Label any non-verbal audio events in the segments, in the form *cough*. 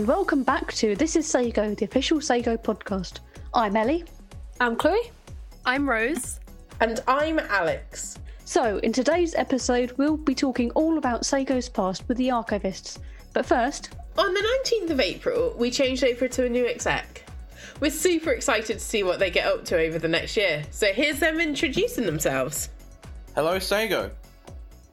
Hello, and welcome back to This is SSAGO, the official SSAGO podcast. I'm Ellie. I'm Chloe. I'm Rose. And I'm Alex. So, in today's episode, we'll be talking all about SSAGO's past with the archivists. But first, On the 19th of April, we changed over to a new exec. We're super excited to see what they get up to over the next year. So here's them introducing themselves. Hello, SSAGO.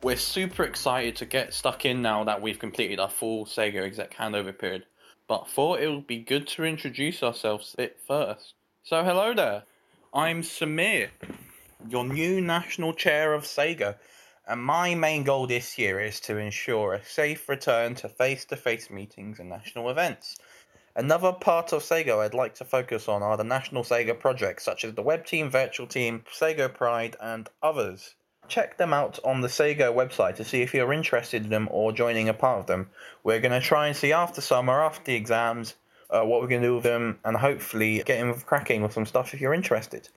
We're super excited to get stuck in now that we've completed our full SSAGO exec handover period, but thought it would be good to introduce ourselves a bit first. So, hello there. I'm Samir, your new national chair of SSAGO, and my main goal this year is to ensure a safe return to face to face meetings and national events. Another part of SSAGO I'd like to focus on are the national SSAGO projects such as the Web Team, Virtual Team, SSAGO Pride, and others. Check them out on the SSAGO website to see if you're interested in them or joining a part of them. We're going to try and see after summer, after the exams, uh, what we're going to do with them, and hopefully get with cracking with some stuff if you're interested.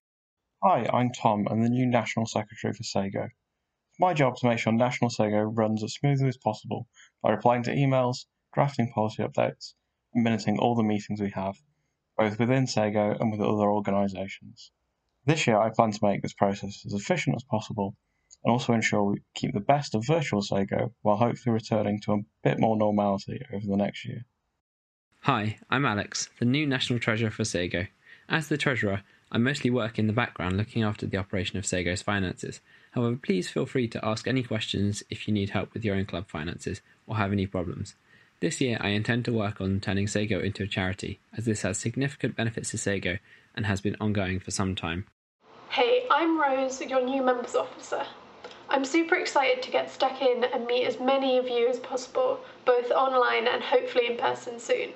Hi, I'm Tom. I'm the new National Secretary for SSAGO. It's my job is to make sure National SSAGO runs as smoothly as possible by replying to emails, drafting policy updates, and minuting all the meetings we have, both within SSAGO and with other organisations. This year, I plan to make this process as efficient as possible and also ensure we keep the best of virtual SSAGO while hopefully returning to a bit more normality over the next year. Hi, I'm Alex, the new National Treasurer for SSAGO. As the Treasurer, I mostly work in the background looking after the operation of SSAGO's finances. However, please feel free to ask any questions if you need help with your own club finances or have any problems. This year, I intend to work on turning SSAGO into a charity, as this has significant benefits to SSAGO and has been ongoing for some time. Hey, I'm Rose, your new members officer. I'm super excited to get stuck in and meet as many of you as possible, both online and hopefully in person soon.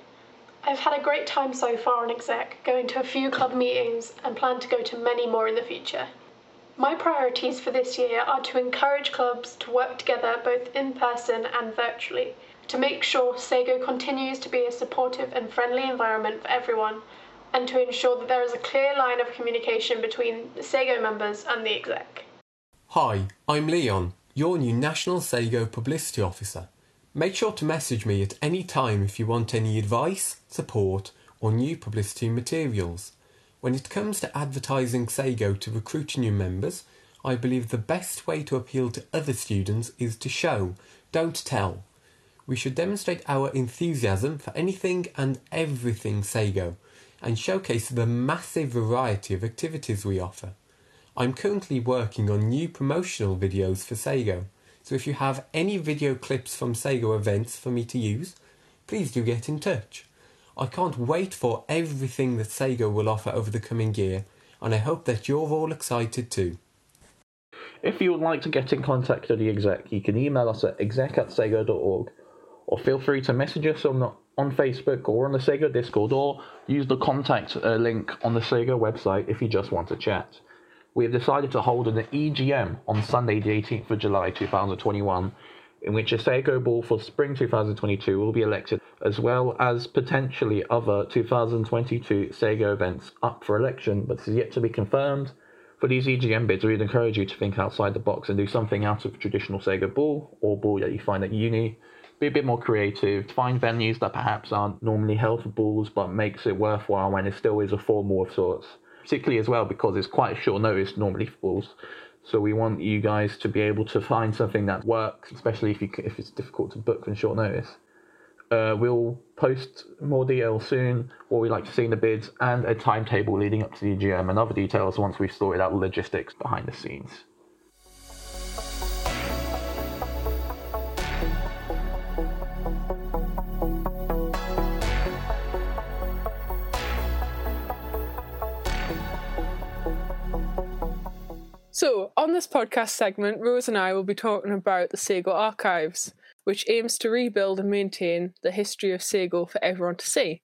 I've had a great time so far on exec, going to a few club meetings and plan to go to many more in the future. My priorities for this year are to encourage clubs to work together both in person and virtually, to make sure SSAGO continues to be a supportive and friendly environment for everyone, and to ensure that there is a clear line of communication between SSAGO members and the exec. Hi, I'm Leon, your new National SSAGO Publicity Officer. Make sure to message me at any time if you want any advice, support, or new publicity materials. When it comes to advertising SSAGO to recruit new members, I believe the best way to appeal to other students is to show, don't tell. We should demonstrate our enthusiasm for anything and everything SSAGO and showcase the massive variety of activities we offer. I'm currently working on new promotional videos for SSAGO, so if you have any video clips from SSAGO events for me to use, please do get in touch. I can't wait for everything that SSAGO will offer over the coming year, and I hope that you're all excited too. If you would like to get in contact with the exec, you can email us at exec at ssago.org, or feel free to message us on, the, on Facebook or on the SSAGO Discord, or use the contact uh, link on the SSAGO website if you just want to chat. We have decided to hold an EGM on Sunday, the 18th of July 2021, in which a SSAGO Ball for Spring 2022 will be elected, as well as potentially other 2022 SSAGO events up for election, but this is yet to be confirmed. For these EGM bids, we'd encourage you to think outside the box and do something out of traditional SSAGO Ball or ball that you find at uni. Be a bit more creative, find venues that perhaps aren't normally held for balls but makes it worthwhile when it still is a formal of sorts. Particularly as well because it's quite a short notice normally falls. So we want you guys to be able to find something that works, especially if you if it's difficult to book on short notice. Uh, we'll post more details soon, what we like to see in the bids, and a timetable leading up to the EGM, and other details once we've sorted out logistics behind the scenes. So, on this podcast segment, Rose and I will be talking about the SSAGO Archives, which aims to rebuild and maintain the history of SSAGO for everyone to see.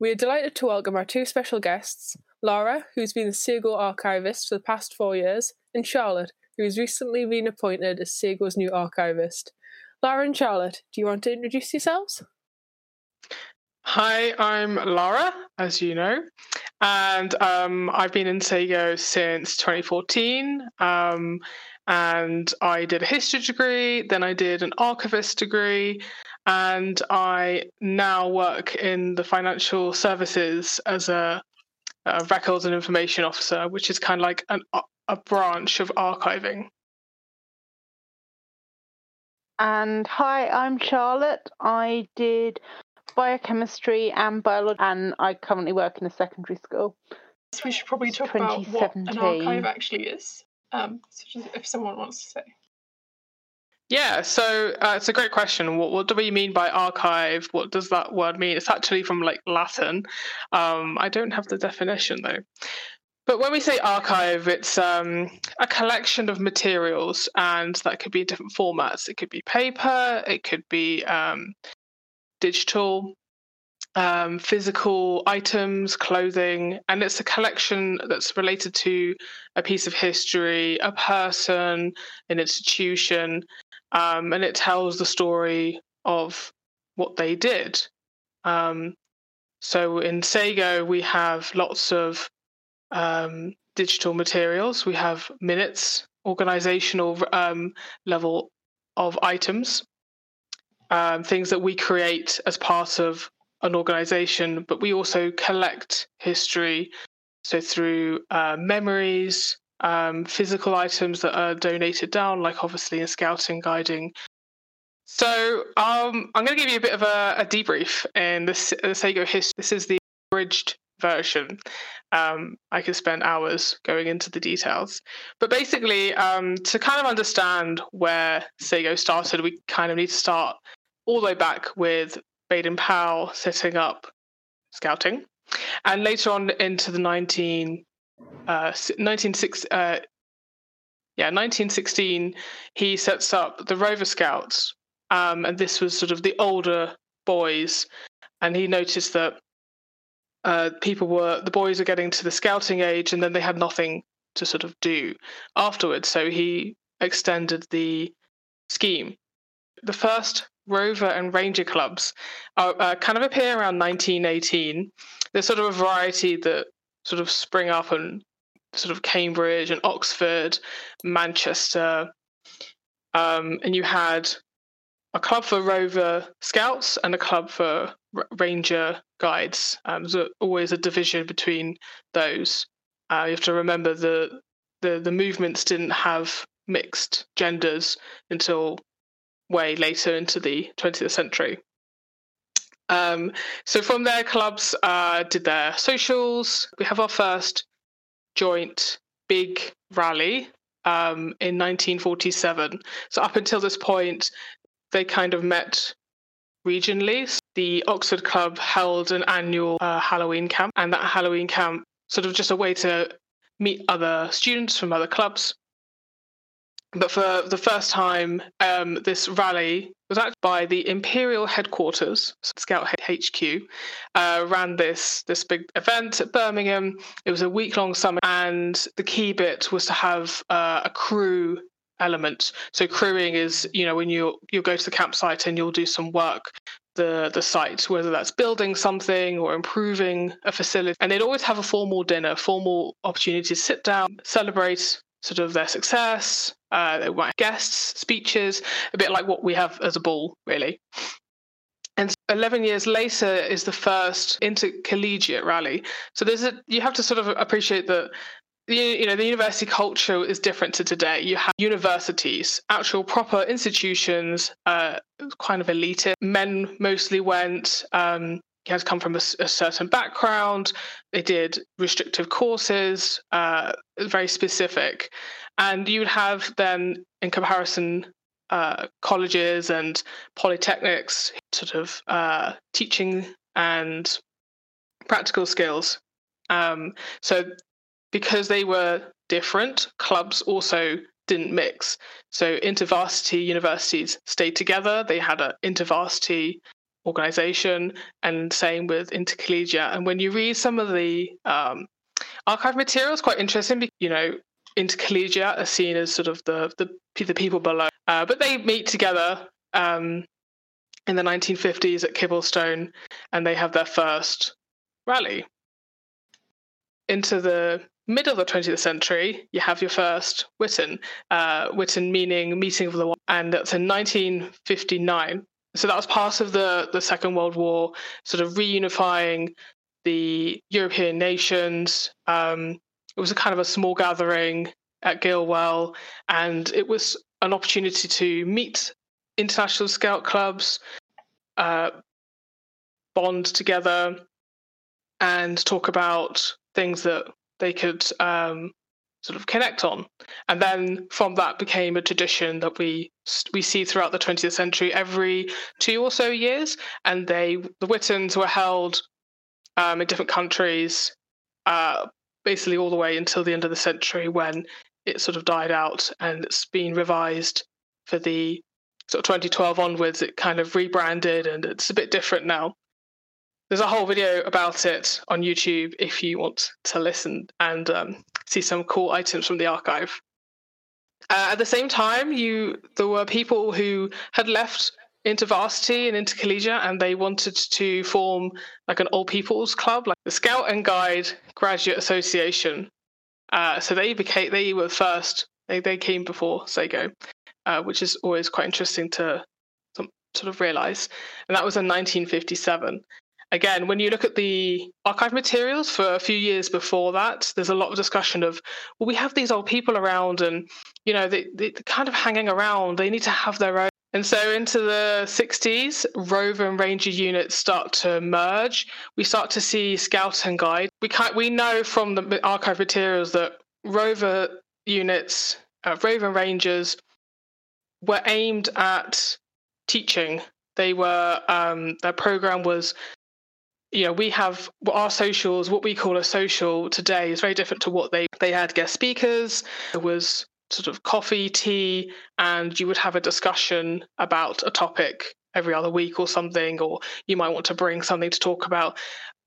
We are delighted to welcome our two special guests Laura, who's been the SSAGO archivist for the past four years, and Charlotte, who has recently been appointed as SSAGO's new archivist. Laura and Charlotte, do you want to introduce yourselves? Hi, I'm Laura, as you know, and um, I've been in SSAGO since 2014. Um, and I did a history degree, then I did an archivist degree, and I now work in the financial services as a, a records and information officer, which is kind of like an, a branch of archiving. And hi, I'm Charlotte. I did biochemistry and biology, and I currently work in a secondary school. So we should probably talk about what an archive actually is, um, if someone wants to say. Yeah, so uh, it's a great question. What, what do we mean by archive? What does that word mean? It's actually from like Latin. Um, I don't have the definition though. But when we say archive, it's um, a collection of materials, and that could be in different formats. It could be paper, it could be um, digital, um, physical items, clothing, and it's a collection that's related to a piece of history, a person, an institution, um, and it tells the story of what they did. Um, so in SSAGO, we have lots of um, digital materials. We have minutes, organizational um, level of items, um, things that we create as part of an organization, but we also collect history. So through uh, memories, um, physical items that are donated down, like obviously in scouting, guiding. So um, I'm going to give you a bit of a, a debrief in this the SSAGO history. This is the abridged version. Um, I could spend hours going into the details. But basically, um, to kind of understand where Sago started, we kind of need to start all the way back with Baden Powell setting up scouting. And later on into the 19, uh, 19, uh, yeah, 1916, he sets up the Rover Scouts. Um, and this was sort of the older boys. And he noticed that uh, people were the boys were getting to the scouting age and then they had nothing to sort of do afterwards so he extended the scheme the first rover and ranger clubs are, uh, kind of appear around 1918 there's sort of a variety that sort of spring up in sort of cambridge and oxford manchester um, and you had a club for rover scouts and a club for r- ranger guides. Um, there's always a division between those. Uh, you have to remember the, the the movements didn't have mixed genders until way later into the 20th century. Um, so from there, clubs uh, did their socials. We have our first joint big rally um, in 1947. So up until this point, they kind of met regionally. The Oxford Club held an annual uh, Halloween camp, and that Halloween camp sort of just a way to meet other students from other clubs. But for the first time, um, this rally was actually by the Imperial Headquarters, Scout HQ, uh, ran this this big event at Birmingham. It was a week long summer, and the key bit was to have uh, a crew element. So crewing is, you know, when you you go to the campsite and you'll do some work the the site, whether that's building something or improving a facility. And they'd always have a formal dinner, formal opportunity to sit down, celebrate sort of their success. Uh, they guests, speeches, a bit like what we have as a ball, really. And 11 years later is the first intercollegiate rally. So there's a, you have to sort of appreciate that you know the university culture is different to today you have universities actual proper institutions uh, kind of elite men mostly went um, to come from a, a, certain background they did restrictive courses uh, very specific and you would have then in comparison uh, colleges and polytechnics sort of uh, teaching and practical skills um, so because they were different, clubs also didn't mix. So intervarsity universities stayed together. They had an intervarsity organization, and same with intercollegiate. And when you read some of the um, archive materials, quite interesting. Because, you know, intercollegiate are seen as sort of the the, the people below, uh, but they meet together. Um, in the 1950s at Kibblestone, and they have their first rally. Into the middle of the 20th century, you have your first Witan Uh, Witan meaning meeting of the one, and that's in 1959. So that was part of the the Second World War, sort of reunifying the European nations. Um, it was a kind of a small gathering at Gilwell, and it was an opportunity to meet international scout clubs, uh, bond together, and talk about things that they could um, sort of connect on. And then from that became a tradition that we we see throughout the 20th century every two or so years. And they the Witans were held um, in different countries, uh, basically all the way until the end of the century when it sort of died out and it's been revised for the sort of 2012 onwards. It kind of rebranded and it's a bit different now. There's a whole video about it on YouTube if you want to listen and um, see some cool items from the archive. Uh, at the same time, you there were people who had left into varsity and into collegiate, and they wanted to form like an old people's club, like the Scout and Guide Graduate Association. Uh, so they became they were first. They they came before SSAGO, uh, which is always quite interesting to sort of realize. And that was in 1957 again, when you look at the archive materials for a few years before that, there's a lot of discussion of, well, we have these old people around and, you know, they, they're kind of hanging around. They need to have their own. And so into the 60s, Rover and Ranger units start to merge. We start to see Scout and Guide. We, can't, we know from the archive materials that Rover units, uh, Rover and Rangers were aimed at teaching they were um, their program was you know, we have our socials, what we call a social today is very different to what they they had guest speakers. There was sort of coffee, tea, and you would have a discussion about a topic every other week or something, or you might want to bring something to talk about,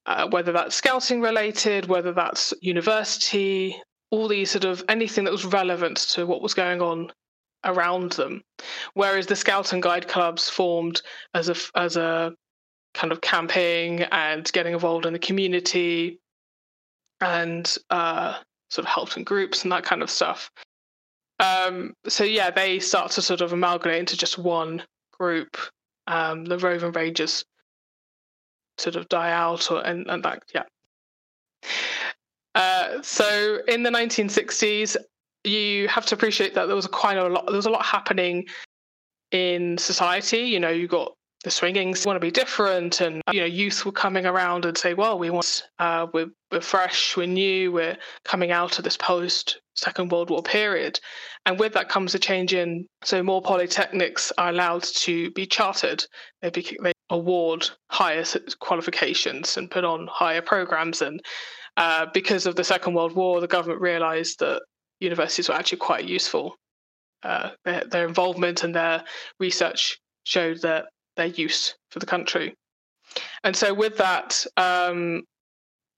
uh, whether that's scouting related, whether that's university, all these sort of anything that was relevant to what was going on around them. Whereas the Scout and Guide clubs formed as a as a kind of camping and getting involved in the community and uh, sort of helped in groups and that kind of stuff. Um, so yeah, they start to sort of amalgamate into just one group. Um, the Roving Rangers sort of die out, or and, and that yeah. Uh, so in the 1960s, you have to appreciate that there was quite a lot. There was a lot happening in society. You know, you got the swingings want to be different and you know youth were coming around and say well we want uh, we're, we're fresh we're new we're coming out of this post second world war period. And with that comes a change in so more polytechnics are allowed to be chartered. They, be, they award higher qualifications and put on higher programs and uh, because of the second world war the government realized that universities were actually quite useful. Uh, their, their involvement and their research showed that their use for the country. And so, with that, um,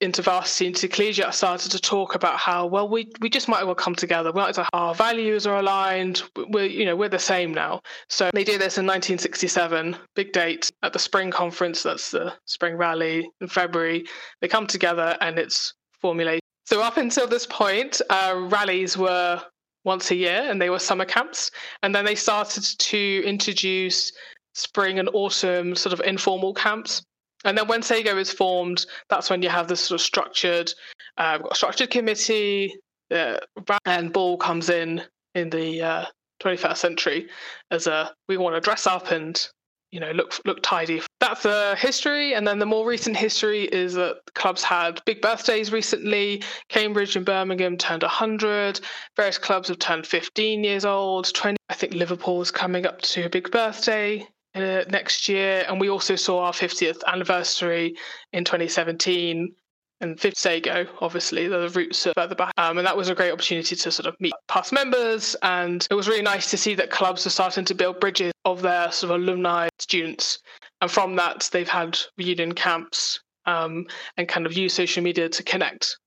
into varsity, into collegiate, I started to talk about how well we we just might as well come together. We as our values are aligned. We're you know we're the same now. So they do this in 1967, big date at the spring conference. That's the spring rally in February. They come together and it's formulated. So up until this point, uh, rallies were once a year and they were summer camps. And then they started to introduce spring and autumn sort of informal camps. And then when SSAGO is formed, that's when you have this sort of structured, uh, structured committee, uh, and ball comes in in the uh, 21st century as a we want to dress up and you know look look tidy. That's the history, and then the more recent history is that clubs had big birthdays recently. Cambridge and Birmingham turned 100. Various clubs have turned 15 years old. 20. I think Liverpool is coming up to a big birthday uh, next year, and we also saw our 50th anniversary in 2017. And fifth SSAGO, obviously, the roots are further back. Um, and that was a great opportunity to sort of meet past members. And it was really nice to see that clubs are starting to build bridges of their sort of alumni students. And from that, they've had reunion camps um, and kind of use social media to connect.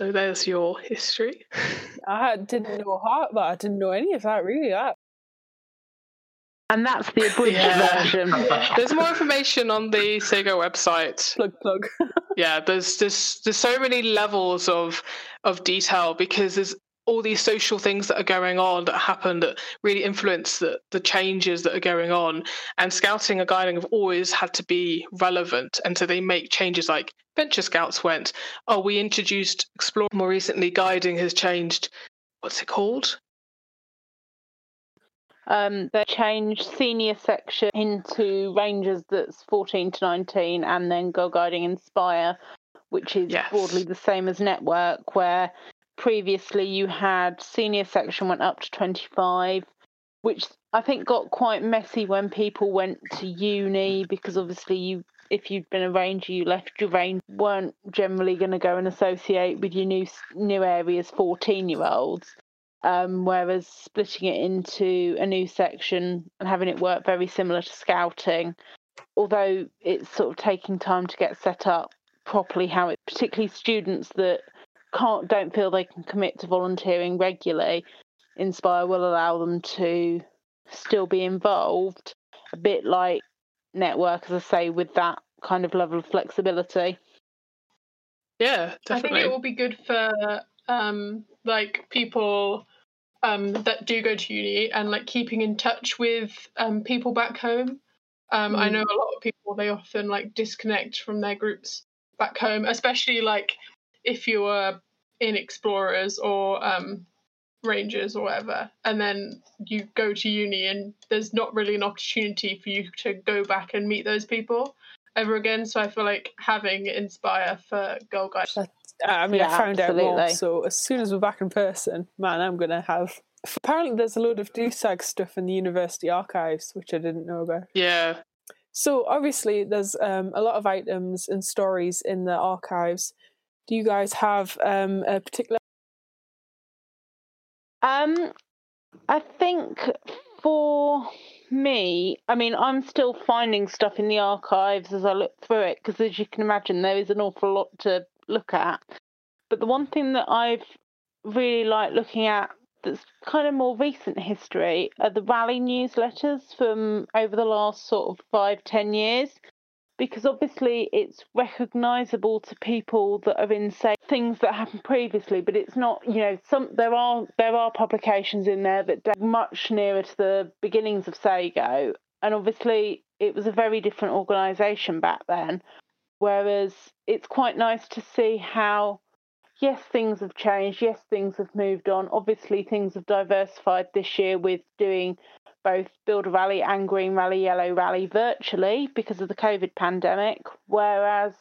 So there's your history. *laughs* I didn't know how, but I didn't know any of that really. That and that's the abridged yeah. version. There's more information on the SSAGO website. Plug plug. *laughs* yeah, there's there's there's so many levels of of detail because there's all these social things that are going on that happen that really influence the, the changes that are going on. And scouting and guiding have always had to be relevant. And so they make changes like Venture Scouts went, oh, we introduced Explore more recently, guiding has changed. What's it called? Um, they changed senior section into Rangers that's 14 to 19, and then Go Guiding Inspire, which is Yes. broadly the same as Network, where previously you had senior section went up to 25, which I think got quite messy when people went to uni because obviously you. If you'd been a ranger, you left your range, weren't generally going to go and associate with your new new areas 14 year olds um, whereas splitting it into a new section and having it work very similar to scouting, although it's sort of taking time to get set up properly, how it particularly students that can't don't feel they can commit to volunteering regularly, Inspire will allow them to still be involved, a bit like Network, as I say, with that kind of level of flexibility. Yeah, I think it will be good for um, like people um, that do go to uni and like keeping in touch with um, people back home. Um, I Mm. know a lot of people they often like disconnect from their groups back home, especially like if you are in explorers or um, rangers or whatever, and then you go to uni and there's not really an opportunity for you to go back and meet those people ever again. So I feel like having Inspire for Girl Guide. I mean, Yeah, I found out more. So as soon as we're back in person, man, I'm gonna have. Apparently, there's a load of DUSAG stuff in the university archives, which I didn't know about. Yeah. So obviously, there's um, a lot of items and stories in the archives. Do you guys have um, a particular? Um, I think for me, I mean, I'm still finding stuff in the archives as I look through it because, as you can imagine, there is an awful lot to look at. But the one thing that I've really liked looking at that's kind of more recent history are the rally newsletters from over the last sort of five, ten years because obviously it's recognizable to people that are in say things that happened previously but it's not you know some there are there are publications in there that date much nearer to the beginnings of SSAGO and obviously it was a very different organization back then whereas it's quite nice to see how yes things have changed yes things have moved on obviously things have diversified this year with doing both Build a Rally and Green Rally, Yellow Rally virtually because of the COVID pandemic. Whereas,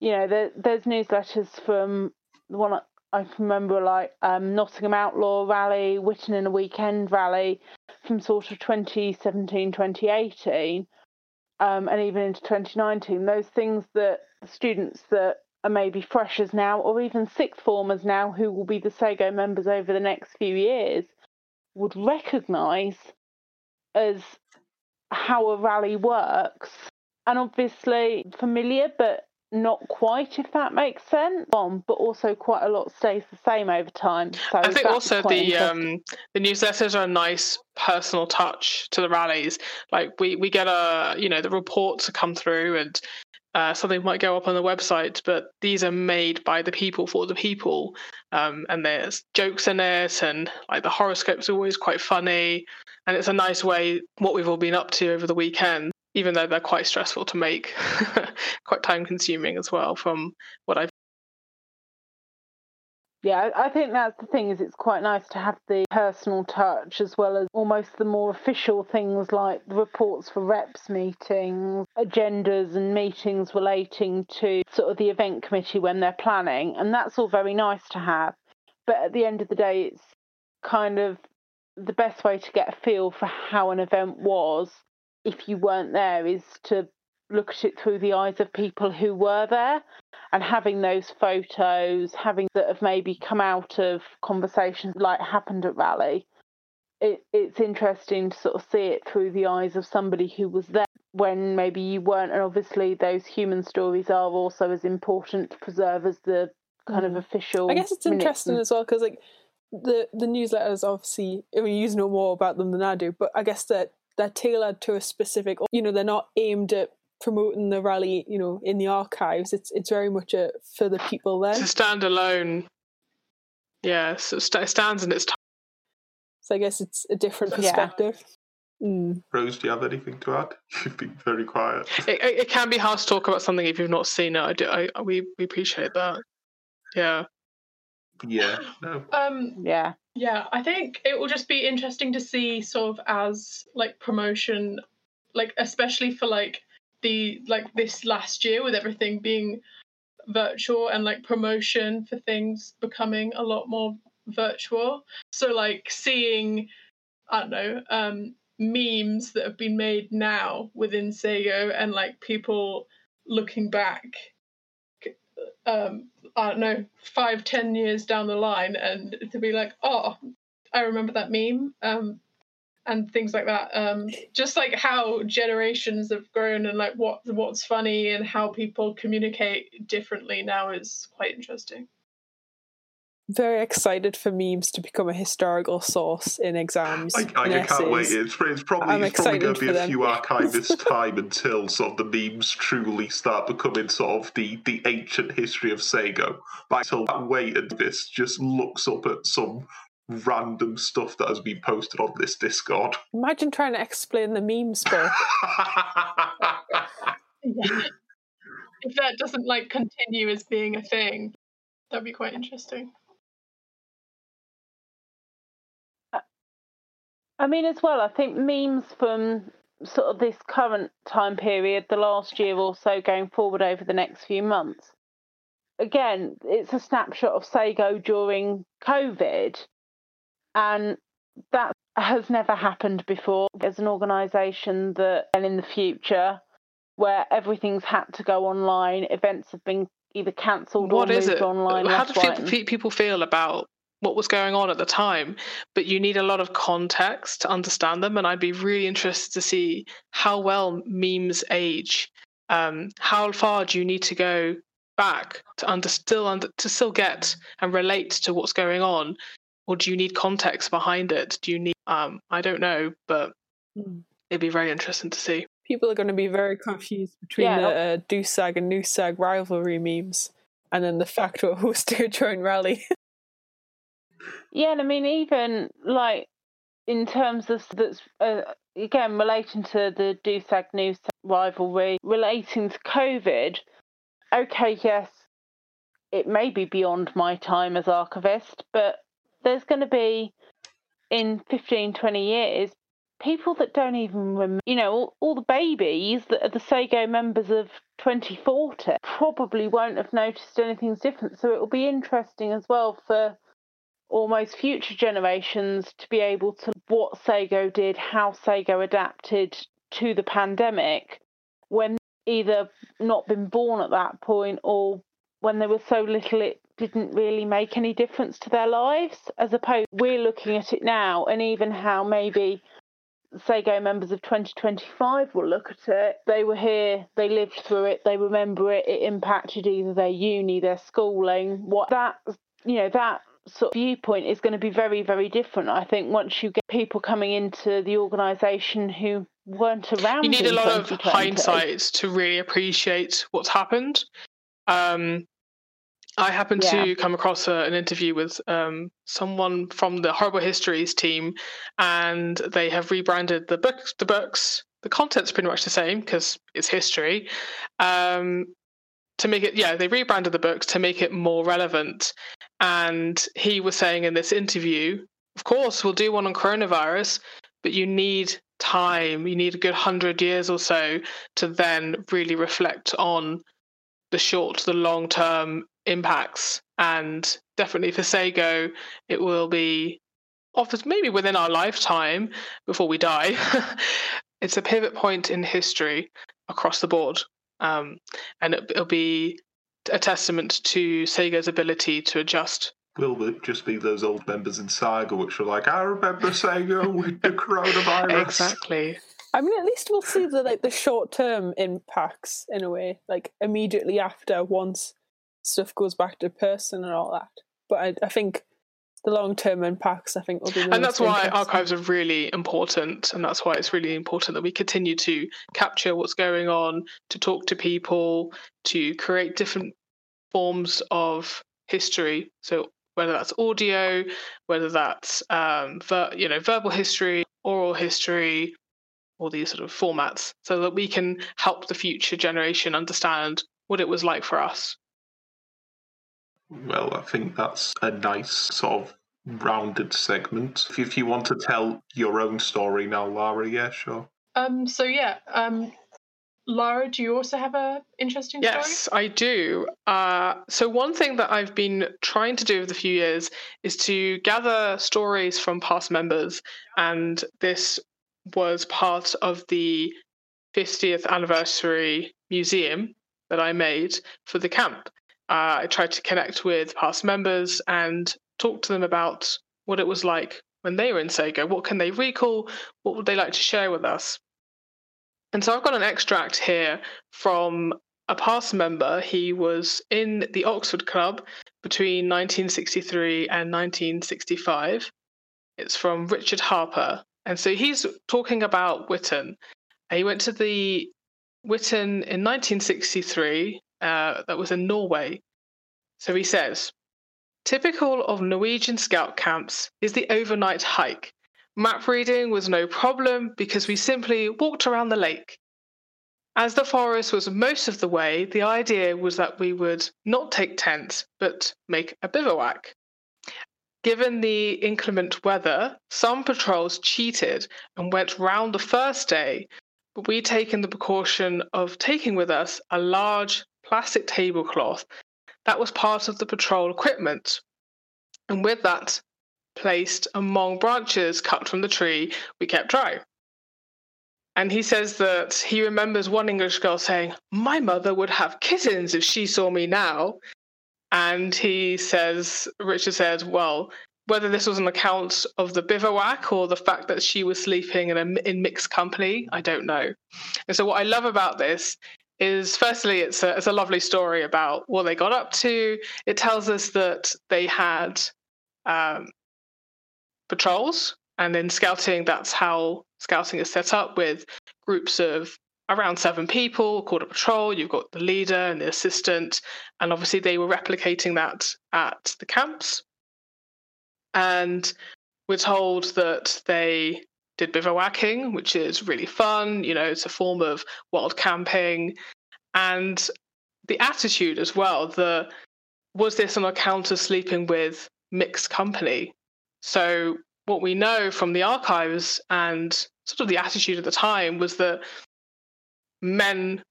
you know, there, there's newsletters from the one I- remember, like um, Nottingham Outlaw Rally, Witan in a Weekend Rally from sort of 2017, 2018, um, and even into 2019. Those things that students that are maybe freshers now, or even sixth formers now, who will be the SSAGO members over the next few years, would recognise as how a rally works and obviously familiar but not quite if that makes sense um, but also quite a lot stays the same over time so I think also the um, the newsletters are a nice personal touch to the rallies. Like we we get a you know the reports come through and uh, something might go up on the website, but these are made by the people for the people, um, and there's jokes in it, and like the horoscope's are always quite funny, and it's a nice way what we've all been up to over the weekend. Even though they're quite stressful to make, *laughs* quite time consuming as well. From what I've yeah I- think that's the thing is it's quite nice to have the personal touch as well as almost the more official things like the reports for reps meetings agendas and meetings relating to sort of the event committee when they're planning and that's all very nice to have but at the end of the day it's kind of the best way to get a feel for how an event was if you weren't there is to look at it through the eyes of people who were there and having those photos, having that have maybe come out of conversations like happened at rally, it, it's interesting to sort of see it through the eyes of somebody who was there when maybe you weren't. And obviously, those human stories are also as important to preserve as the kind of mm. official. I guess it's interesting as well because like the the newsletters obviously I mean you know more about them than I do, but I guess that they're tailored to a specific you know they're not aimed at promoting the rally you know in the archives. It's it's very much a for the people there. it's a standalone yeah, so it stands in its time. So I guess it's a different Yeah. perspective. Mm. Rose, do you have anything to add? *laughs* You've been very quiet. It, it, it can be hard to talk about something if you've not seen it. I do. I, we we appreciate that. Yeah. Yeah, no. Um, Yeah. Yeah, I think it will just be interesting to see sort of as like promotion, like especially for like the like this last year with everything being virtual and like promotion for things becoming a lot more virtual. So like seeing, I don't know, um, memes that have been made now within SSAGO and like people looking back um I don't know, five, ten years down the line and to be like, oh, I remember that meme. Um and things like that. Um just like how generations have grown and like what what's funny and how people communicate differently now is quite interesting. Very excited for memes to become a historical source in exams. I, I and can't wait. It's, it's probably, I'm it's probably going to be a them. few *laughs* archivists' time until sort of the memes truly start becoming sort of the, the ancient history of SSAGO. But until that wait, and this just looks up at some random stuff that has been posted on this Discord. Imagine trying to explain the meme sport. Yeah. if that doesn't like continue as being a thing, that'd be quite interesting. I mean, as well, I think memes from sort of this current time period, the last year or so going forward over the next few months. Again, it's a snapshot of SSAGO during COVID, and that has never happened before. As an organisation that, and in the future, where everything's had to go online, events have been either cancelled or What is moved it? online. How do people feel about what was going on at the time? But you need a lot of context to understand them, and I'd be really interested to see how well memes age. Um, how far do you need to go back to under still under, to still get and relate to what's going on, or do you need context behind it? Do you need? Um, I don't know, but Mm. it'd be very interesting to see. People are going to be very confused between Yeah. the uh, Dusag and Nusag rivalry memes and then the fact we're hosting a joint rally. Yeah, and I mean, even like in terms of that's uh, again relating to the Dusag News rivalry, relating to COVID. Okay, yes, it may be beyond my time as archivist, but there's going to be in 15, 20 years people that don't even remember, you know, all, all the babies that are the SSAGO members of 2040 probably won't have noticed anything's different. So it will be interesting as well for almost future generations to be able to what SSAGO did, how SSAGO adapted to the pandemic when either not been born at that point or when they were so little it didn't really make any difference to their lives as opposed we're looking at it now and even how maybe SSAGO members of 2025 will look at it. They were here, they lived through it, they remember it, it impacted either their uni, their schooling. What that, you know, that sort of viewpoint is going to be very, very different. I think once you get people coming into the organisation who weren't around. you need a lot of 2020. hindsight to really appreciate what's happened. Um, I happened Yeah. to come across a, an interview with um, someone from the Horrible Histories team, and they have rebranded the books. The books, the content's pretty much the same because it's history. Um, to make it, yeah, they rebranded the books to make it more relevant. And he was saying in this interview, of course, we'll do one on coronavirus, but you need time. You need a good hundred years or so to then really reflect on the short the long term impacts. And definitely for SSAGO, it will be often maybe within our lifetime before we die. *laughs* it's a pivot point in history across the board. Um, and it, it'll be a testament to SSAGO's ability to adjust. Will it just be those old members in SSAGO which are like, I remember SSAGO with the coronavirus? Exactly. I mean, at least we'll see the like the short term impacts in a way, like immediately after once stuff goes back to person and all that. But I, I think the long term impacts, I think, will be the and that's why archives are really important and that's why it's really important that we continue to capture what's going on to talk to people to create different forms of history so whether that's audio, whether that's um, ver- you know verbal history, oral history, all these sort of formats, so that we can help the future generation understand what it was like for us. Well, I think that's a nice sort of rounded segment. If, if you want to tell your own story now, Larah, yeah, sure. Um. So yeah. Um. Larah, do you also have a interesting story? Yes, I do. Uh, so one thing that I've been trying to do over the few years is to gather stories from past members, and this was part of the 50th anniversary museum that I made for the camp. Uh, I tried to connect with past members and talk to them about what it was like when they were in SSAGO. What can they recall? What would they like to share with us? And so I've got an extract here from a past member. He was in the Oxford Club between 1963 and 1965. It's from Richard Harper. And so he's talking about Witan. He went to the Witan in 1963, uh, that was in Norway. So he says, typical of Norwegian scout camps is the overnight hike. Map reading was no problem because we simply walked around the lake. As the forest was most of the way, the idea was that we would not take tents, but make a bivouac. Given the inclement weather, some patrols cheated and went round the first day, but we'd taken the precaution of taking with us a large plastic tablecloth that was part of the patrol equipment, and with that, placed among branches cut from the tree we kept dry. And he says that he remembers one English girl saying, My mother would have kittens if she saw me now. And he says, Richard says, well, whether this was an account of the bivouac or the fact that she was sleeping in, a, in mixed company, I don't know. And so, what I love about this is firstly, it's a, it's a lovely story about what they got up to. It tells us that they had um, patrols, and in scouting, that's how scouting is set up with groups of around seven people called a patrol. You've got the leader and the assistant, and obviously they were replicating that at the camps. And we're told that they did bivouacking, which is really fun. You know, it's a form of wild camping, and the attitude as well. The was this on account of sleeping with mixed company? So what we know from the archives and sort of the attitude at the time was that men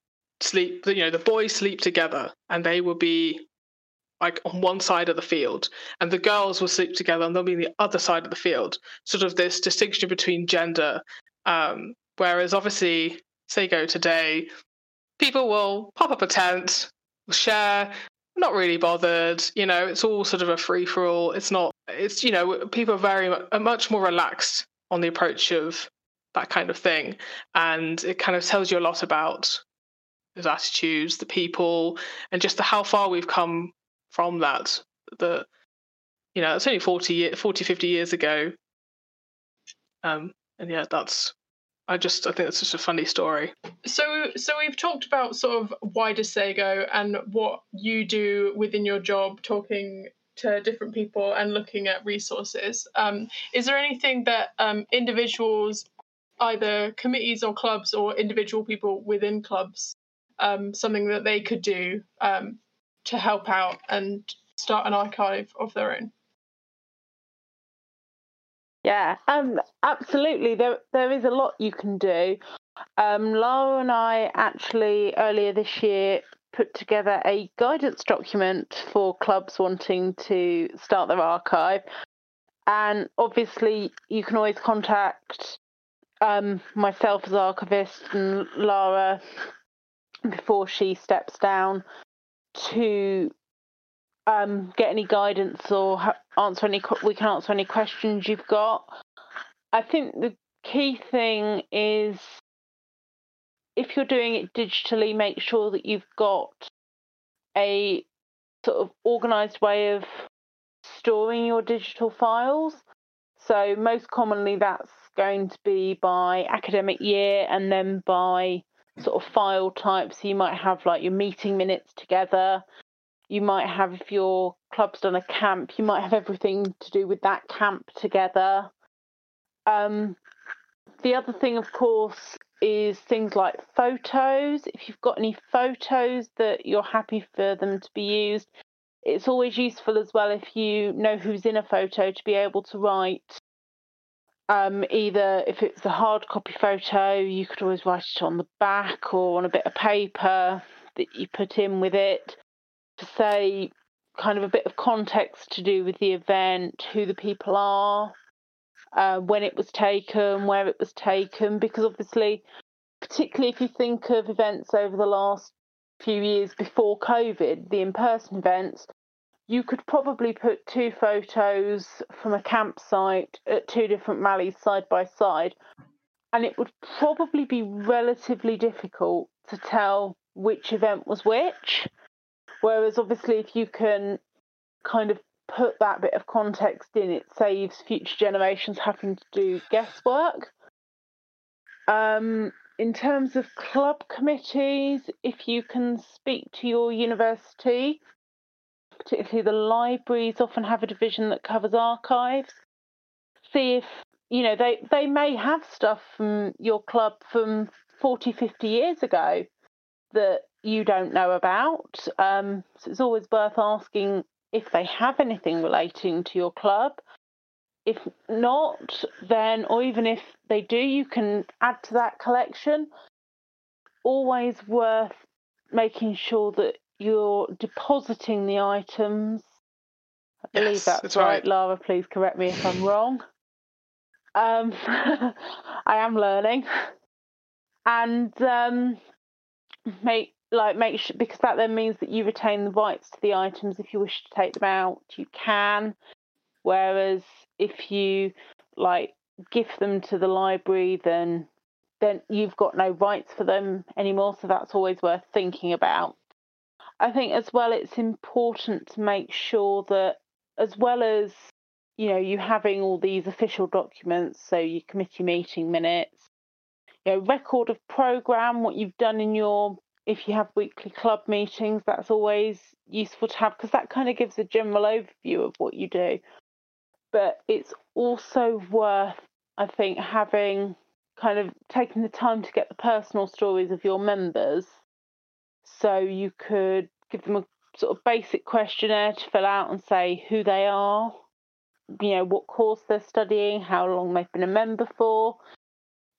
sleep you know the boys sleep together and they will be like on one side of the field and the girls will sleep together and they'll be on the other side of the field sort of this distinction between gender um, whereas obviously SSAGO today people will pop up a tent share not really bothered you know it's all sort of a free for all it's not it's you know people are very are much more relaxed on the approach of that kind of thing. And it kind of tells you a lot about those attitudes, the people, and just the, how far we've come from that. that you know, it's only 40, 40 50 years ago. Um, and yeah, that's, I just, I think it's just a funny story. So, so we've talked about sort of wider SSAGO and what you do within your job, talking to different people and looking at resources. Um, is there anything that um, individuals either committees or clubs or individual people within clubs um, something that they could do um, to help out and start an archive of their own. Yeah, um, absolutely. There, there is a lot you can do. Um, Larah and I actually earlier this year put together a guidance document for clubs wanting to start their archive. And obviously, you can always contact um, myself as archivist and Larah before she steps down to um, get any guidance or ha- answer any. We can answer any questions you've got. I think the key thing is if you're doing it digitally, make sure that you've got a sort of organized way of storing your digital files. So most commonly that's going to be by academic year and then by sort of file types. You might have like your meeting minutes together. You might have, if you're club's done a camp, you might have everything to do with that camp together. Um, the other thing, of course, is things like photos. If you've got any photos that you're happy for them to be used, it's always useful as well if you know who's in a photo to be able to write. Um, either if it's a hard copy photo, you could always write it on the back or on a bit of paper that you put in with it to say kind of a bit of context to do with the event, who the people are, uh, when it was taken, where it was taken, because obviously, particularly if you think of events over the last few years before COVID, the in person events, you could probably put two photos from a campsite at two different rallies side by side, and it would probably be relatively difficult to tell which event was which. Whereas, obviously, if you can kind of put that bit of context in, it saves future generations having to do guesswork. Um, in terms of club committees, if you can speak to your university, particularly the libraries often have a division that covers archives. See if, you know, they, they may have stuff from your club from 40, 50 years ago that you don't know about. Um, so it's always worth asking if they have anything relating to your club. If not, then, or even if they do, you can add to that collection. Always worth making sure that you're depositing the items. I believe Yes, that's, that's right. right. Larah, please correct me if I'm wrong. Um, *laughs* I am learning, and um, make like make sure because that then means that you retain the rights to the items. If you wish to take them out, you can. Whereas if you like gift them to the library, then then you've got no rights for them anymore. So that's always worth thinking about. I think as well, it's important to make sure that as well as you know you having all these official documents, so your committee meeting minutes, you know, record of program, what you've done in your if you have weekly club meetings, that's always useful to have because that kind of gives a general overview of what you do. But it's also worth, I think, having kind of taking the time to get the personal stories of your members. So you could give them a sort of basic questionnaire to fill out and say who they are, you know, what course they're studying, how long they've been a member for,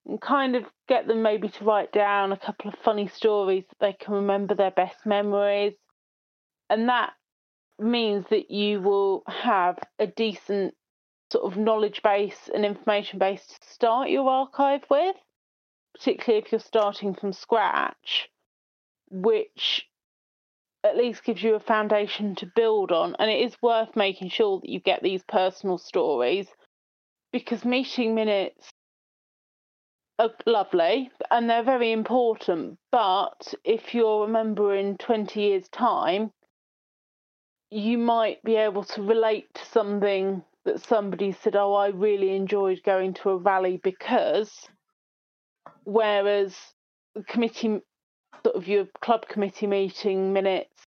and kind of get them maybe to write down a couple of funny stories that they can remember their best memories. And that means that you will have a decent sort of knowledge base and information base to start your archive with, particularly if you're starting from scratch, which at least gives you a foundation to build on. And it is worth making sure that you get these personal stories because meeting minutes are lovely and they're very important. But if you're a member in 20 years' time, you might be able to relate to something that somebody said, Oh, I really enjoyed going to a rally because. Whereas the committee, sort of your club committee meeting minutes,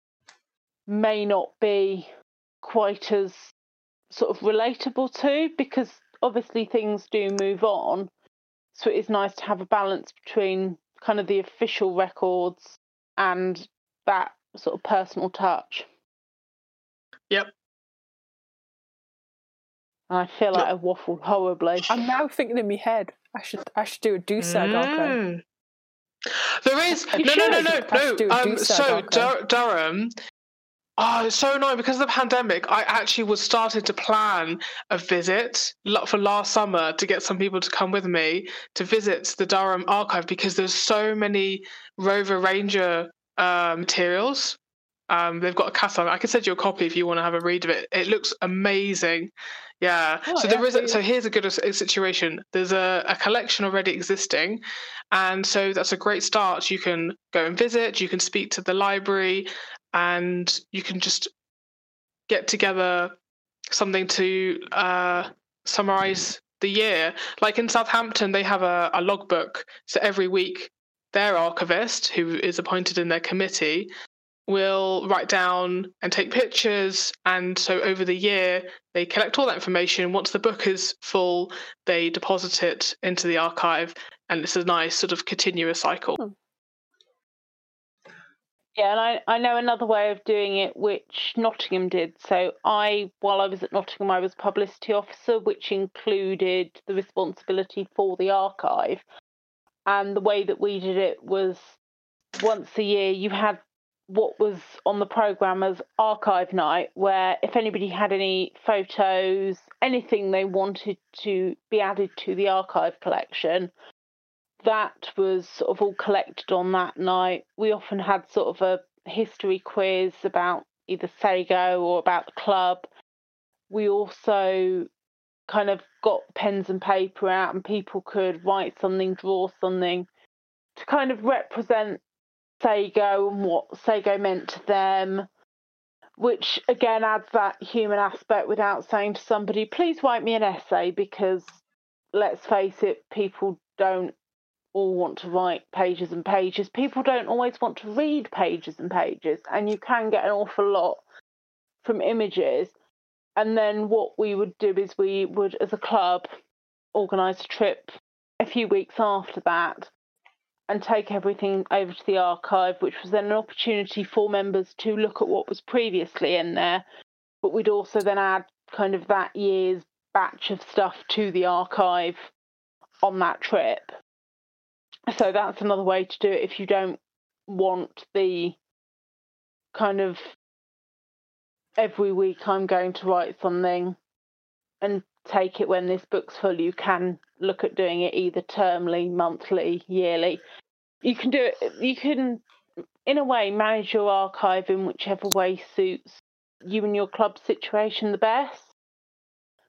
may not be quite as sort of relatable to because obviously things do move on. So it is nice to have a balance between kind of the official records and that sort of personal touch. Yep. And I feel like I waffled horribly. I'm now thinking in my head, I should I should do a DUSAG archive. Mm. There is no, no, no, no, should no. Um, so. Dur- Durham. Oh, it's so annoying because of the pandemic. I actually was started to plan a visit for last summer to get some people to come with me to visit the Durham archive because there's so many Rover Ranger uh, materials. Um, they've got a catalogue. I can send you a copy if you want to have a read of it. It looks amazing. Yeah. Oh, so yeah, there is. A, so here's a good situation. There's a, a collection already existing, and so that's a great start. You can go and visit. You can speak to the library, and you can just get together something to uh, summarize the year. Like in Southampton, they have a, a logbook. So every week, their archivist, who is appointed in their committee, will write down and take pictures. And so over the year, they collect all that information. Once the book is full, they deposit it into the archive. And it's a nice sort of continuous cycle. Hmm. Yeah, and I, I know another way of doing it, which Nottingham did. So I, while I was at Nottingham, I was publicity officer, which included the responsibility for the archive. And the way that we did it was once a year, you had what was on the programme as archive night, where if anybody had any photos, anything they wanted to be added to the archive collection, that was sort of all collected on that night. We often had sort of a history quiz about either SSAGO or about the club. We also kind of got pens and paper out, and people could write something, draw something to kind of represent SSAGO and what SSAGO meant to them, which again adds that human aspect without saying to somebody, please write me an essay, because let's face it, people don't all want to write pages and pages. People don't always want to read pages and pages, and you can get an awful lot from images. And then what we would do is we would, as a club, organise a trip a few weeks after that and take everything over to the archive, which was then an opportunity for members to look at what was previously in there. But we'd also then add kind of that year's batch of stuff to the archive on that trip. So that's another way to do it if you don't want the kind of every week I'm going to write something and take it when this book's full. You can look at doing it either termly, monthly, yearly. You can do it, you can, in a way, manage your archive in whichever way suits you and your club situation the best.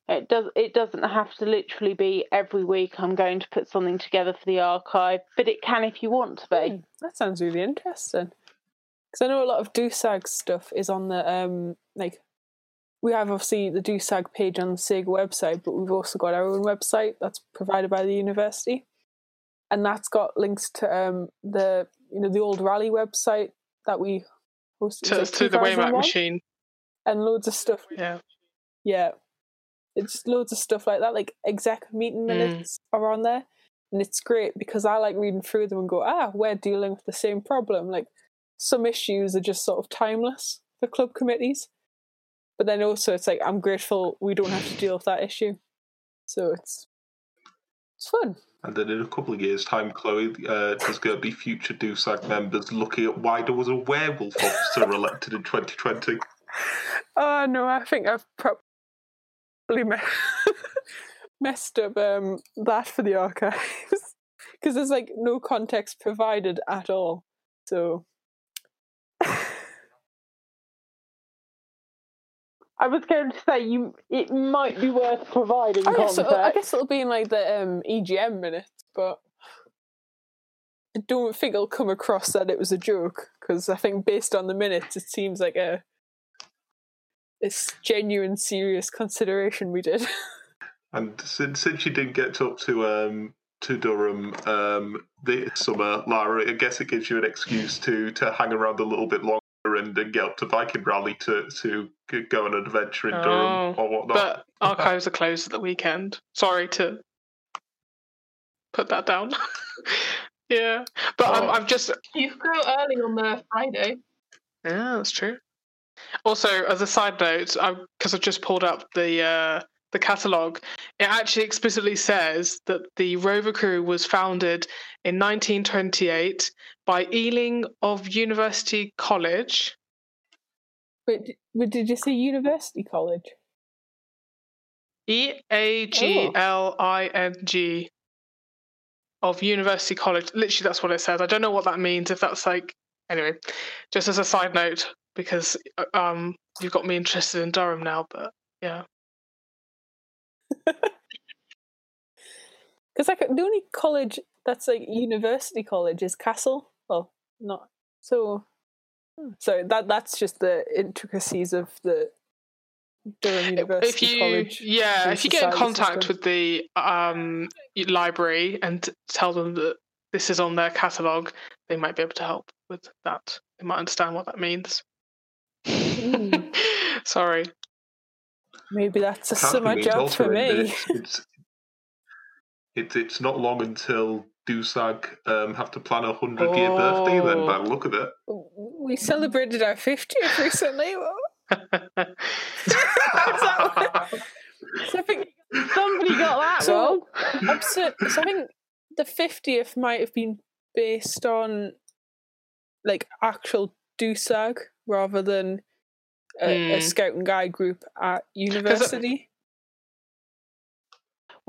It does. It doesn't have to literally be every week. I'm going to put something together for the archive, but it can if you want to be. Hmm, that sounds really interesting. Because I know a lot of DUSAG stuff is on the um like we have obviously the DUSAG page on the SSAGO website, but we've also got our own website that's provided by the university, and that's got links to um the you know the old rally website that we hosted To, like to the 2001, Machine. and loads of stuff. Yeah. Yeah. It's loads of stuff like that, like exec meeting Mm. minutes are on there. And it's great because I like reading through them and go, ah, we're dealing with the same problem. Like some issues are just sort of timeless for club committees. But then also it's like I'm grateful we don't have to deal with that issue. So it's it's fun. And then in a couple of years' time, Chloe, uh, there's going to be future DUSAG members looking at why there was a werewolf officer elected in 2020. Oh no, I think I've probably me- *laughs* messed up um, that for the archives *laughs* because there's like no context provided at all. So I was going to say you. It might be worth providing I context. guess, it'll, I guess it'll be in like the um, EGM minutes, but I don't think it'll come across that it was a joke because I think based on the minutes, it seems like a this genuine, serious consideration we did. *laughs* And since since you didn't get up to um to Durham um this summer, Larah, I guess it gives you an excuse to to hang around a little bit longer and, and get up to Viking Rally to to go on an adventure in Durham or whatnot. But archives are closed at the weekend. Sorry to put that down. *laughs* yeah, but I'm, Oh. I'm just You could go early on the Friday. yeah, that's true. Also, as a side note, because I've just pulled up the uh, the catalogue, it actually explicitly says that the Rover Crew was founded in 1928 by Eagling of University College. Wait, d- did you say University College? E A G L I N G of University College. Literally, that's what it says. I don't know what that means. If that's like anyway, just as a side note, because uh, um, you've got me interested in Durham now. But yeah, *laughs* Because like the only college that's like university college is Castle. Well, not so. hmm, So that that's just the intricacies of the Durham University if you College. yeah, if you get in contact system. with the um library and tell them that this is on their catalogue, they might be able to help. with that. They might understand what that means. Ooh, *laughs* Sorry. maybe that's a Can't summer job for me. It's, it's, it's, it's not long until DUSAG um, have to plan a 100 year birthday, then, by the look of it. We celebrated our 50th recently. *laughs* so I think Somebody got that So- wrong. absurd. So I think the 50th might have been based on like actual DUSAG rather than a, a Hmm. scout and guide group at university.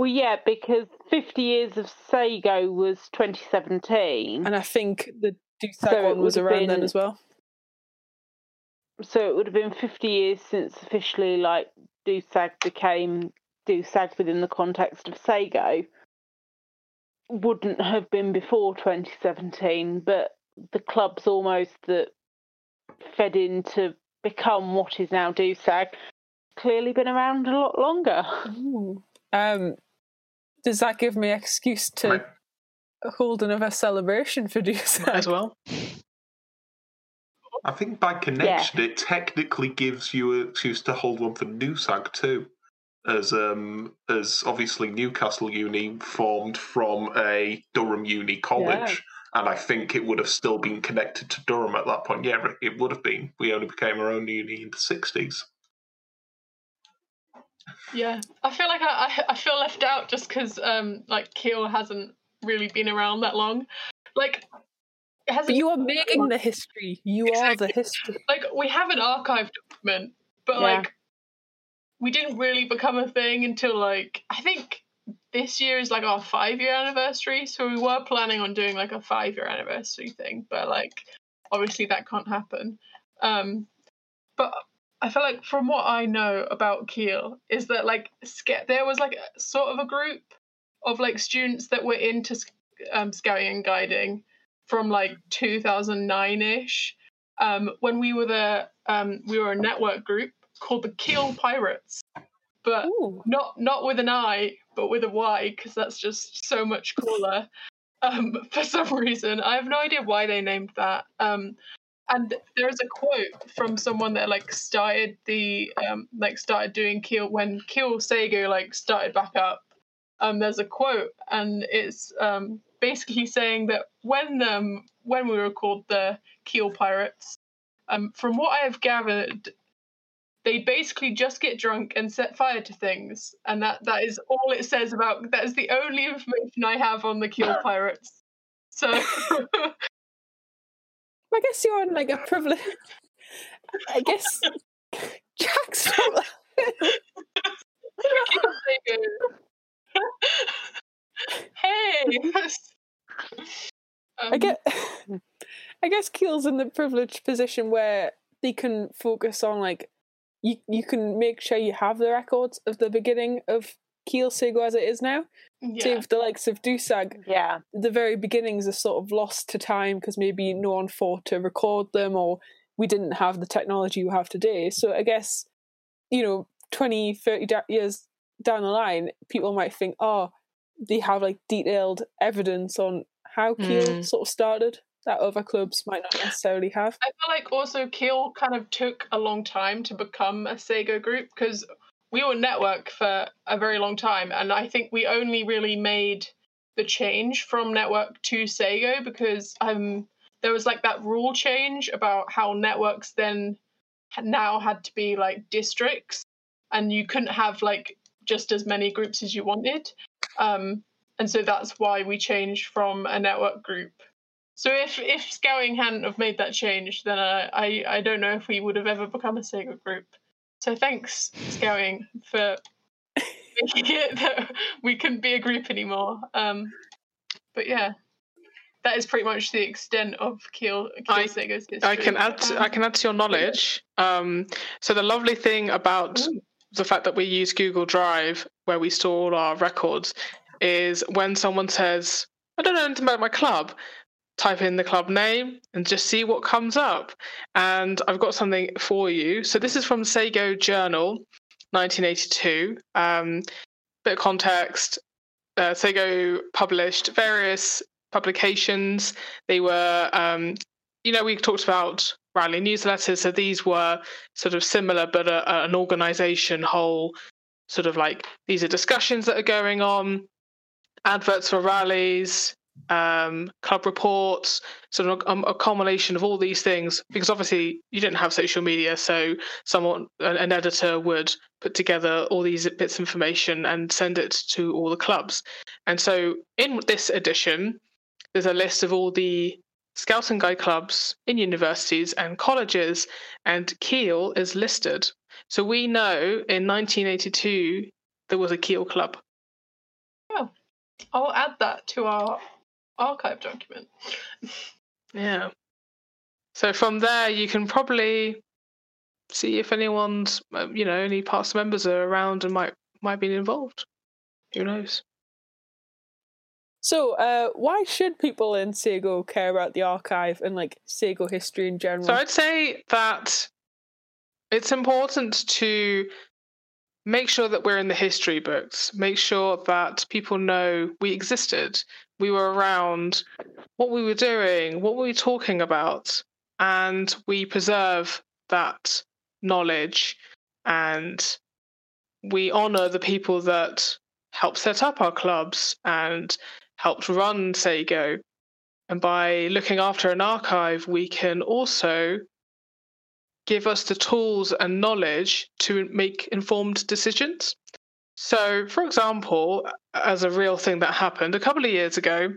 Well, yeah, because 50 years of SSAGO was 2017. And I think the DUSAG So one was around then as well. So it would have been 50 years since officially, like, DUSAG became DUSAG within the context of SSAGO. Wouldn't have been before 2017, but the clubs almost that fed in to become what is now DUSAG clearly been around a lot longer. Um, does that give me excuse to Right. hold another celebration for DUSAG? as well. I think by connection, it technically gives you an excuse to hold one for Newsag too, as um as obviously Newcastle Uni formed from a Durham Uni college, and I think it would have still been connected to Durham at that point. Yeah, it would have been. We only became our own uni in the sixties. Yeah, I feel like I, I, I feel left out just because um like Keele hasn't really been around that long. Like, it hasn't. But you are making the history. You are the history. like we have an archive document, but Yeah. like we didn't really become a thing until like I think this year is like our five year anniversary. So we were planning on doing like a five year anniversary thing, but like obviously that can't happen. Um, but I feel like from what I know about Keele is that like sca- there was like a, sort of a group of like students that were into sc- um, scouting and guiding from like 2009 ish um, when we were the um, we were a network group called the Keele Pirates, but Ooh. not not with an I, but with a Y because that's just so much cooler. Um, *laughs* for some reason, I have no idea why they named that. Um, and there is a quote from someone that like started the um, like started doing Keele when Keele SSAGO like started back up. Um, there's a quote, and it's um, basically saying that when um, when we were called the Keele Pirates, um, from what I have gathered, they basically just get drunk and set fire to things, and that that is all it says about. That is the only information I have on the Keele *laughs* Pirates. So *laughs* I guess you're on like a privilege. *laughs* I guess *laughs* Jack's not. *laughs* hey, I um, get. I guess Keele's in the privileged position where they can focus on like you. You can make sure you have the records of the beginning of Keele SSAGO as it is now. So yeah. if the likes of DUSAG, Yeah. the very beginnings are sort of lost to time because maybe no one thought to record them or we didn't have the technology we have today. So I guess, you know, 20, 30 da- years down the line, people might think, oh, they have like detailed evidence on how Keele Mm. sort of started that other clubs might not necessarily have. I feel like also Keele kind of took a long time to become a SSAGO group because we were network for a very long time, and I think we only really made the change from network to SSAGO because um there was like that rule change about how networks then now had to be like districts, and you couldn't have like just as many groups as you wanted, um, and so that's why we changed from a network group so if if Scouting hadn't have made that change, then I, I I don't know if we would have ever become a SSAGO group. So thanks Scouting for making it that we couldn't be a group anymore. Um, but yeah, that is pretty much the extent of I- history. I can add. To, I can add to your knowledge. Um, so the lovely thing about the fact that we use Google Drive, where we store all our records, is when someone says, "I don't know anything about my club," type in the club name and just see what comes up. And I've got something for you. So this is from SSAGO Journal, 1982. Um, bit of context. Uh, SSAGO published various publications. They were um, you know, we talked about rally newsletters. So these were sort of similar, but a, a, an organization whole sort of like these are discussions that are going on, adverts for rallies, um, club reports, sort of a, a, of all these things. Because obviously you didn't have social media, so someone, an, an editor, would put together all these bits of information and send it to all the clubs. And so in this edition, there's a list of all the Scout and Guide clubs in universities and colleges, and Keele is listed. So we know in 1982 there was a Keele club. Oh, I'll add that to our archive document. yeah. So from there, you can probably see if anyone's, uh, you know, any past members are around and might might be involved. Who knows? So, uh, why should people in SSAGO care about the archive and like SSAGO history in general? So, I'd say that it's important to make sure that we're in the history books, make sure that people know we existed, we were around, what we were doing, what were we talking about, and we preserve that knowledge and we honor the people that helped set up our clubs and helped run SSAGO. And by looking after an archive, we can also give us the tools and knowledge to make informed decisions. So, for example, as a real thing that happened a couple of years ago,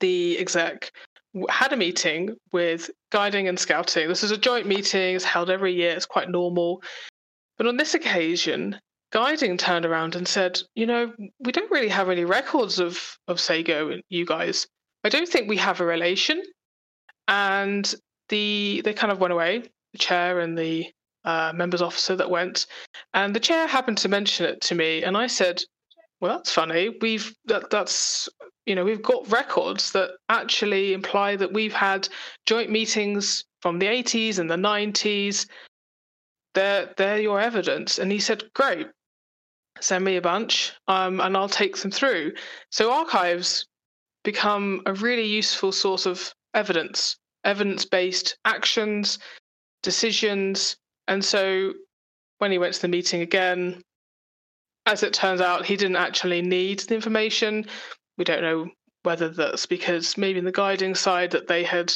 the exec had a meeting with guiding and scouting. This is a joint meeting, it's held every year, it's quite normal. But on this occasion, Guiding turned around and said, "You know, we don't really have any records of of SSAGO and you guys. I don't think we have a relation." And the they kind of went away, the chair and the uh, members officer that went, and the chair happened to mention it to me, and I said, "Well, that's funny. We've that that's you know we've got records that actually imply that we've had joint meetings from the 80s and the 90s they're they're your evidence and he said great send me a bunch um, and I'll take them through. So archives become a really useful source of evidence, evidence based actions, decisions. And so when he went to the meeting again, as it turns out, he didn't actually need the information. We don't know whether that's because maybe in the guiding side that they had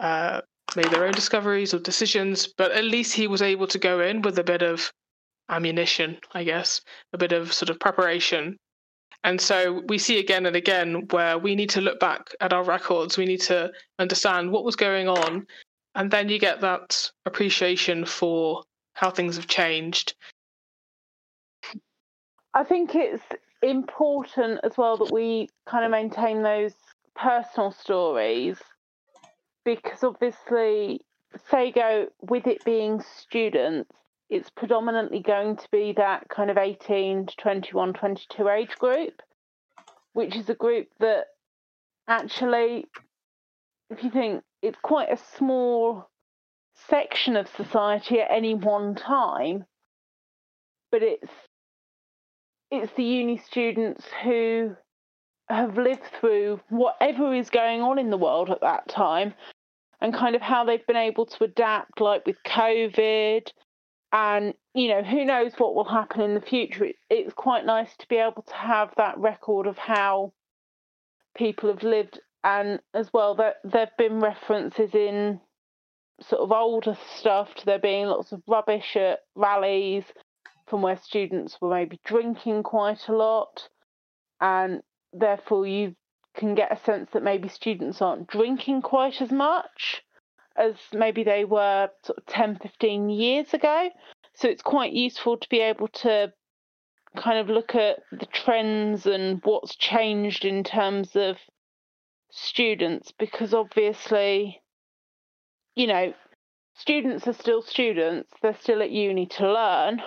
uh, made their own discoveries or decisions, but at least he was able to go in with a bit of ammunition, I guess, a bit of sort of preparation. And so we see again and again where we need to look back at our records, we need to understand what was going on, and then you get that appreciation for how things have changed. I think it's important as well that we kind of maintain those personal stories because obviously SSAGO, with it being students, it's predominantly going to be that kind of 18 to 21, 22 age group, which is a group that actually, if you think it's quite a small section of society at any one time, but it's it's the uni students who have lived through whatever is going on in the world at that time and kind of how they've been able to adapt like with covid and you know who knows what will happen in the future. It's quite nice to be able to have that record of how people have lived and as well that there've been references in sort of older stuff to there being lots of rubbish at rallies from where students were maybe drinking quite a lot and therefore you can get a sense that maybe students aren't drinking quite as much as maybe they were sort of 10, 15 years ago. So it's quite useful to be able to kind of look at the trends and what's changed in terms of students because obviously, you know, students are still students, they're still at uni to learn,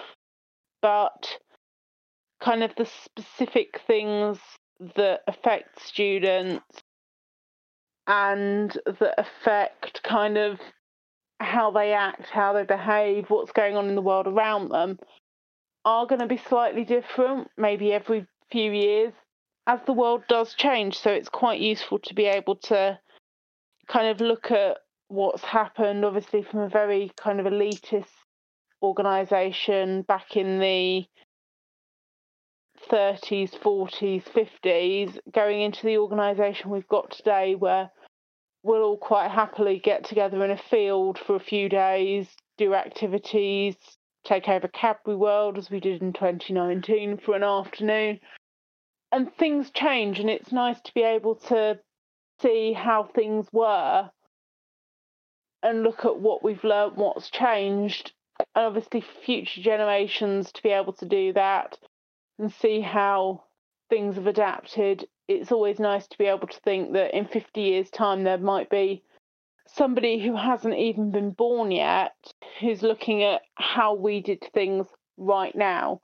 but kind of the specific things that affect students and that affect kind of how they act, how they behave, what's going on in the world around them are going to be slightly different, maybe every few years, as the world does change. So it's quite useful to be able to kind of look at what's happened, obviously from a very kind of elitist organisation back in the 30s, 40s, 50s, going into the organisation we've got today, where we'll all quite happily get together in a field for a few days, do activities, take over Cadbury World as we did in 2019 for an afternoon. And things change, and it's nice to be able to see how things were and look at what we've learnt, what's changed, and obviously future generations to be able to do that and see how things have adapted. It's always nice to be able to think that in 50 years' time there might be somebody who hasn't even been born yet who's looking at how we did things right now.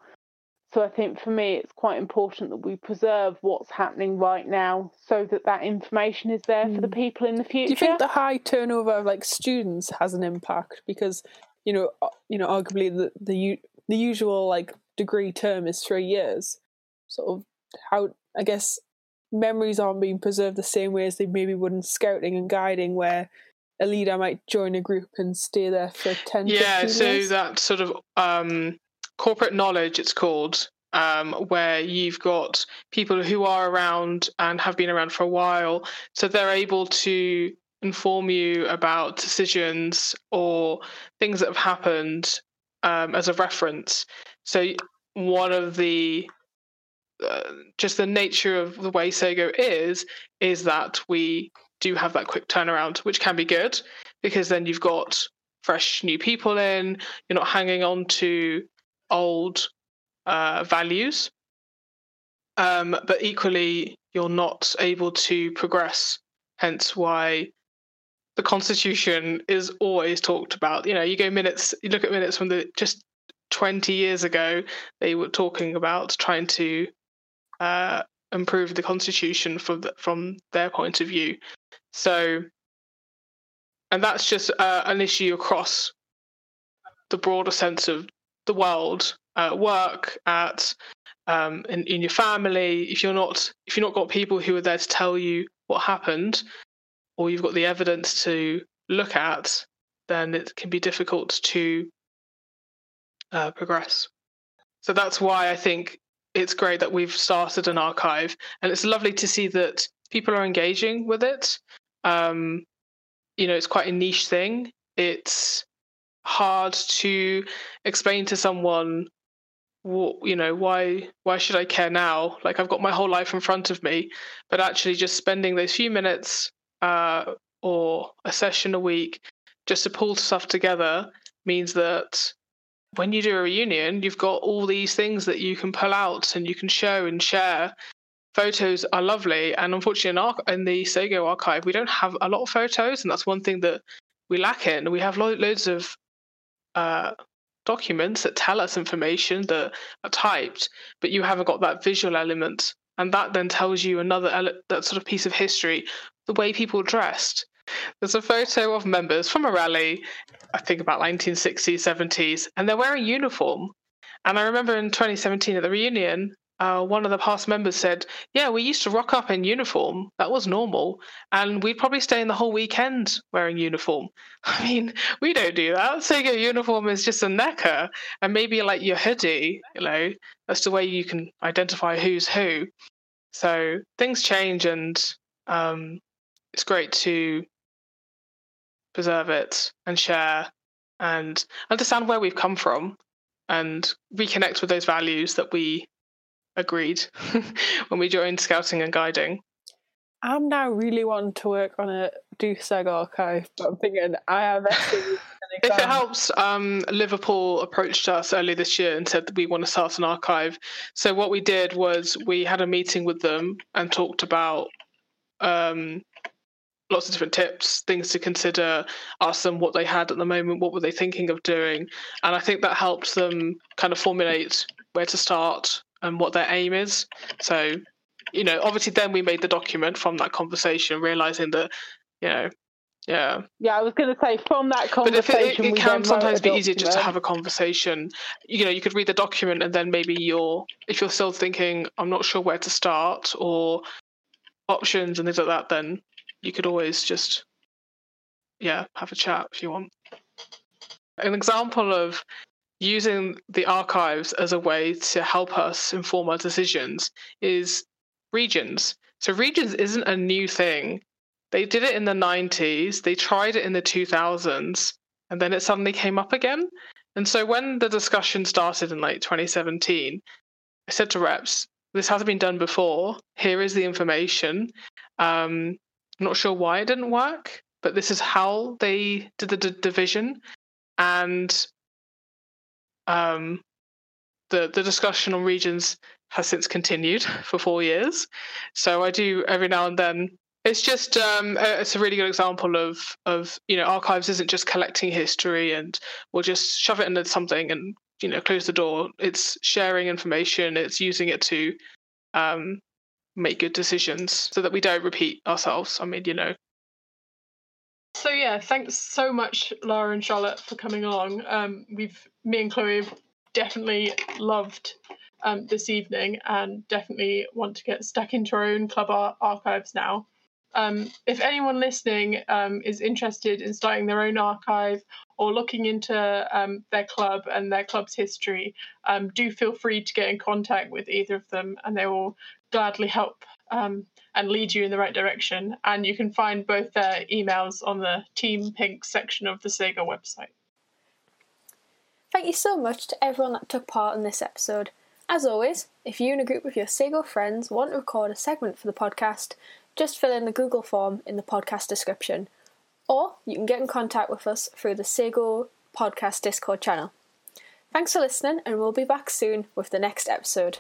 So I think for me it's quite important that we preserve what's happening right now so that that information is there for the people in the future. Do you think the high turnover of like students has an impact because you know uh, you know arguably the the the usual like degree term is three years. Sort of how I guess memories aren't being preserved the same way as they maybe would in scouting and guiding, where a leader might join a group and stay there for 10 yeah so years. that sort of um, corporate knowledge it's called um, where you've got people who are around and have been around for a while so they're able to inform you about decisions or things that have happened um, as a reference so one of the uh, just the nature of the way SSAGO is is that we do have that quick turnaround, which can be good because then you've got fresh new people in. You're not hanging on to old uh, values, um, but equally you're not able to progress. Hence why the constitution is always talked about. You know, you go minutes, you look at minutes from the just 20 years ago, they were talking about trying to uh, improve the constitution from the, from their point of view. So, and that's just uh, an issue across the broader sense of the world, at work, at um, in, in your family. If you're not if you're not got people who are there to tell you what happened, or you've got the evidence to look at, then it can be difficult to uh, progress. So that's why I think it's great that we've started an archive, and it's lovely to see that people are engaging with it. Um, you know, it's quite a niche thing. It's hard to explain to someone what you know why why should i care now like i've got my whole life in front of me but actually just spending those few minutes uh, or a session a week just to pull stuff together means that when you do a reunion, you've got all these things that you can pull out and you can show and share. Photos are lovely, and unfortunately, in, our, in the SSAGO archive, we don't have a lot of photos, and that's one thing that we lack in. We have lo- loads of uh, documents that tell us information that are typed, but you haven't got that visual element, and that then tells you another ele- that sort of piece of history, the way people dressed. There's a photo of members from a rally, I think about 1960s, 70s, and they're wearing uniform. And I remember in 2017 at the reunion, uh, one of the past members said, Yeah, we used to rock up in uniform. That was normal. And we'd probably stay in the whole weekend wearing uniform. *laughs* I mean, we don't do that. So your uniform is just a necker and maybe like your hoodie, you know, that's the way you can identify who's who. So things change and um, it's great to preserve it and share and understand where we've come from and reconnect with those values that we agreed *laughs* when we joined scouting and guiding. I'm now really wanting to work on a DUSAG archive, but I'm thinking I have *laughs* If it helps, um, Liverpool approached us earlier this year and said that we want to start an archive. So what we did was we had a meeting with them and talked about um, lots of different tips, things to consider, asked them what they had at the moment, what were they thinking of doing, and I think that helped them kind of formulate where to start and what their aim is. So, you know, obviously, then we made the document from that conversation, realizing that, you know, yeah. Yeah, I was going to say from that conversation. But if it, it, it we can sometimes be easier just to have a conversation. You know, you could read the document and then maybe you're, if you're still thinking, I'm not sure where to start or options and things like that, then you could always just yeah, have a chat if you want. An example of using the archives as a way to help us inform our decisions is regions. So, regions isn't a new thing. They did it in the 90s, they tried it in the 2000s, and then it suddenly came up again. And so, when the discussion started in like 2017, I said to reps, This hasn't been done before. Here is the information. Um, I'm not sure why it didn't work, but this is how they did the d- division. And um, the the discussion on regions has since continued *laughs* for four years. So I do every now and then. It's just um, it's a really good example of of you know archives isn't just collecting history and we'll just shove it into something and you know close the door. It's sharing information. It's using it to um, make good decisions so that we don't repeat ourselves. I mean, you know. So yeah, thanks so much, Larah and Charlotte, for coming along. Um, we've me and Chloe have definitely loved um, this evening and definitely want to get stuck into our own club ar- archives now. Um, if anyone listening um, is interested in starting their own archive or looking into um, their club and their club's history, um, do feel free to get in contact with either of them and they will gladly help um, and lead you in the right direction. And you can find both their emails on the Team Pink section of the SSAGO website. Thank you so much to everyone that took part in this episode. As always, if you and a group of your SSAGO friends want to record a segment for the podcast, just fill in the Google form in the podcast description. Or you can get in contact with us through the SSAGO podcast Discord channel. Thanks for listening, and we'll be back soon with the next episode.